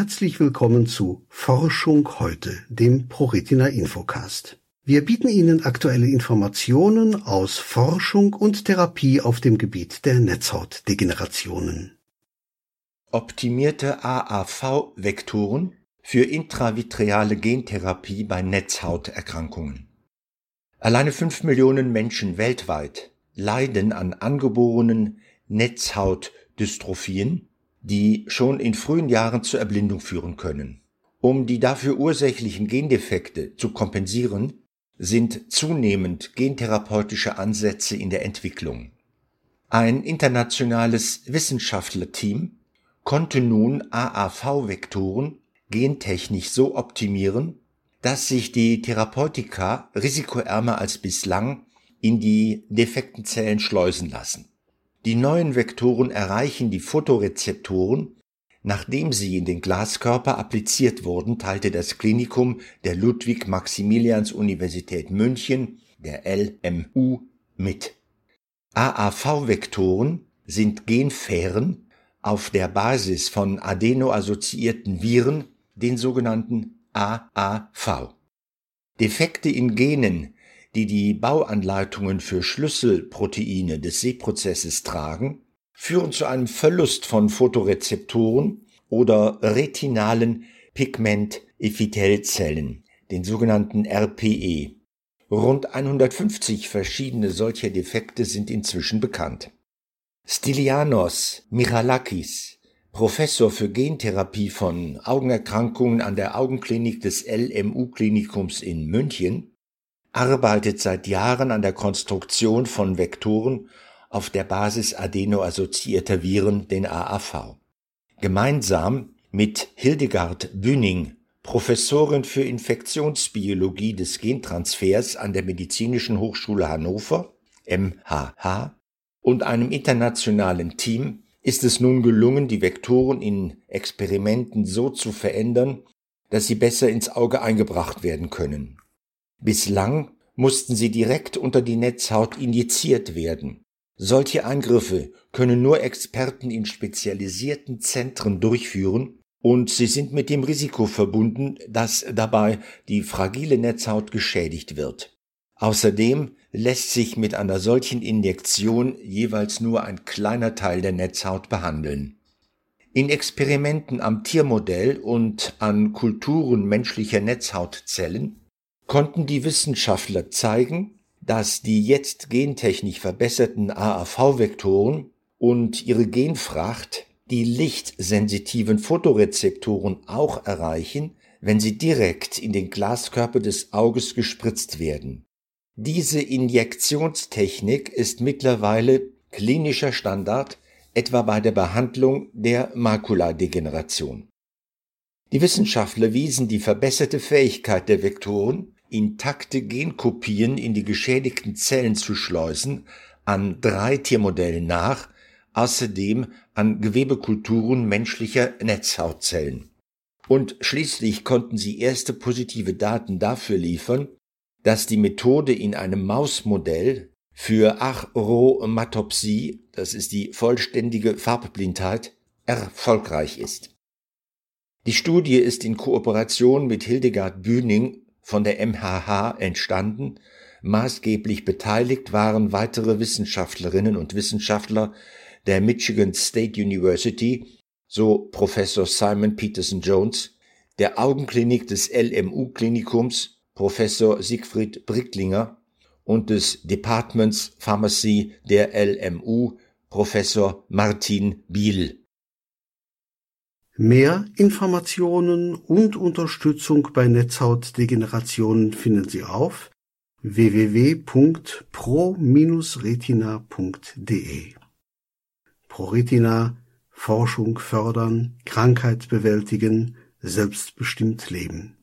herzlich willkommen zu Forschung heute, dem ProRetina Infocast. Wir bieten Ihnen aktuelle Informationen aus Forschung und Therapie auf dem Gebiet der Netzhautdegenerationen. Optimierte AAV-Vektoren für intravitreale Gentherapie bei Netzhauterkrankungen. Alleine fünf Millionen Menschen weltweit leiden an angeborenen Netzhautdystrophien, die schon in frühen Jahren zur Erblindung führen können. Um die dafür ursächlichen Gendefekte zu kompensieren, sind zunehmend gentherapeutische Ansätze in der Entwicklung. Ein internationales Wissenschaftlerteam konnte nun AAV-Vektoren gentechnisch so optimieren, dass sich die Therapeutika risikoärmer als bislang in die defekten Zellen schleusen lassen. Die neuen Vektoren erreichen die Photorezeptoren, nachdem sie in den Glaskörper appliziert wurden, teilte das Klinikum der Ludwig-Maximilians-Universität München, der LMU, mit. AAV-Vektoren sind Genfähren auf der Basis von adeno-assoziierten Viren, den sogenannten AAV. Defekte in Genen die die Bauanleitungen für Schlüsselproteine des Sehprozesses tragen, führen zu einem Verlust von Photorezeptoren oder retinalen Pigmentepithelzellen, den sogenannten RPE. Rund 150 verschiedene solcher Defekte sind inzwischen bekannt. Stylianos Michalakis, Professor für Gentherapie von Augenerkrankungen an der Augenklinik des LMU-Klinikums in München, arbeitet seit Jahren an der Konstruktion von Vektoren auf der Basis adeno-assoziierter Viren, den AAV. Gemeinsam mit Hildegard Bühning, Professorin für Infektionsbiologie des Gentransfers an der Medizinischen Hochschule Hannover, MHH, und einem internationalen Team ist es nun gelungen, die Vektoren in Experimenten so zu verändern, dass sie besser ins Auge eingebracht werden können. Bislang mussten sie direkt unter die Netzhaut injiziert werden. Solche Eingriffe können nur Experten in spezialisierten Zentren durchführen und sie sind mit dem Risiko verbunden, dass dabei die fragile Netzhaut geschädigt wird. Außerdem lässt sich mit einer solchen Injektion jeweils nur ein kleiner Teil der Netzhaut behandeln. In Experimenten am Tiermodell und an Kulturen menschlicher Netzhautzellen konnten die Wissenschaftler zeigen, dass die jetzt gentechnisch verbesserten AAV-Vektoren und ihre Genfracht die lichtsensitiven Photorezeptoren auch erreichen, wenn sie direkt in den Glaskörper des Auges gespritzt werden. Diese Injektionstechnik ist mittlerweile klinischer Standard, etwa bei der Behandlung der Makuladegeneration. Die Wissenschaftler wiesen die verbesserte Fähigkeit der Vektoren intakte Genkopien in die geschädigten Zellen zu schleusen, an drei Tiermodellen nach, außerdem an Gewebekulturen menschlicher Netzhautzellen. Und schließlich konnten sie erste positive Daten dafür liefern, dass die Methode in einem Mausmodell für Achromatopsie, das ist die vollständige Farbblindheit, erfolgreich ist. Die Studie ist in Kooperation mit Hildegard Bühning von der MHH entstanden. Maßgeblich beteiligt waren weitere Wissenschaftlerinnen und Wissenschaftler der Michigan State University, so Professor Simon Peterson Jones, der Augenklinik des LMU-Klinikums, Professor Siegfried Bricklinger und des Departments Pharmacy der LMU, Professor Martin Biel. Mehr Informationen und Unterstützung bei Netzhautdegenerationen finden Sie auf www.pro-retina.de. ProRetina Forschung fördern, Krankheit bewältigen, selbstbestimmt leben.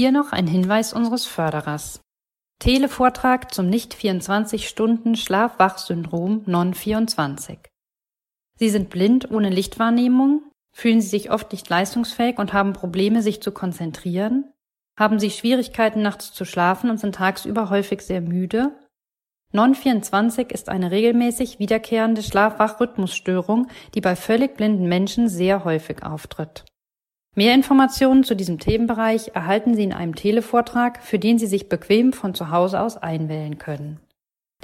Hier noch ein Hinweis unseres Förderers. Televortrag zum nicht 24 Stunden Schlaf-Wach-Syndrom Non-24. Sie sind blind ohne Lichtwahrnehmung, fühlen sie sich oft nicht leistungsfähig und haben Probleme, sich zu konzentrieren, Haben Sie Schwierigkeiten nachts zu schlafen und sind tagsüber häufig sehr müde? Non-24 ist eine regelmäßig wiederkehrende Schlaf-Wach-Rhythmusstörung, die bei völlig blinden Menschen sehr häufig auftritt. Mehr Informationen zu diesem Themenbereich erhalten Sie in einem Televortrag, für den Sie sich bequem von zu Hause aus einwählen können.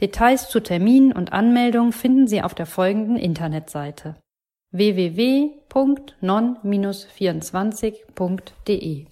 Details zu Terminen und Anmeldungen finden Sie auf der folgenden Internetseite www.non-24.de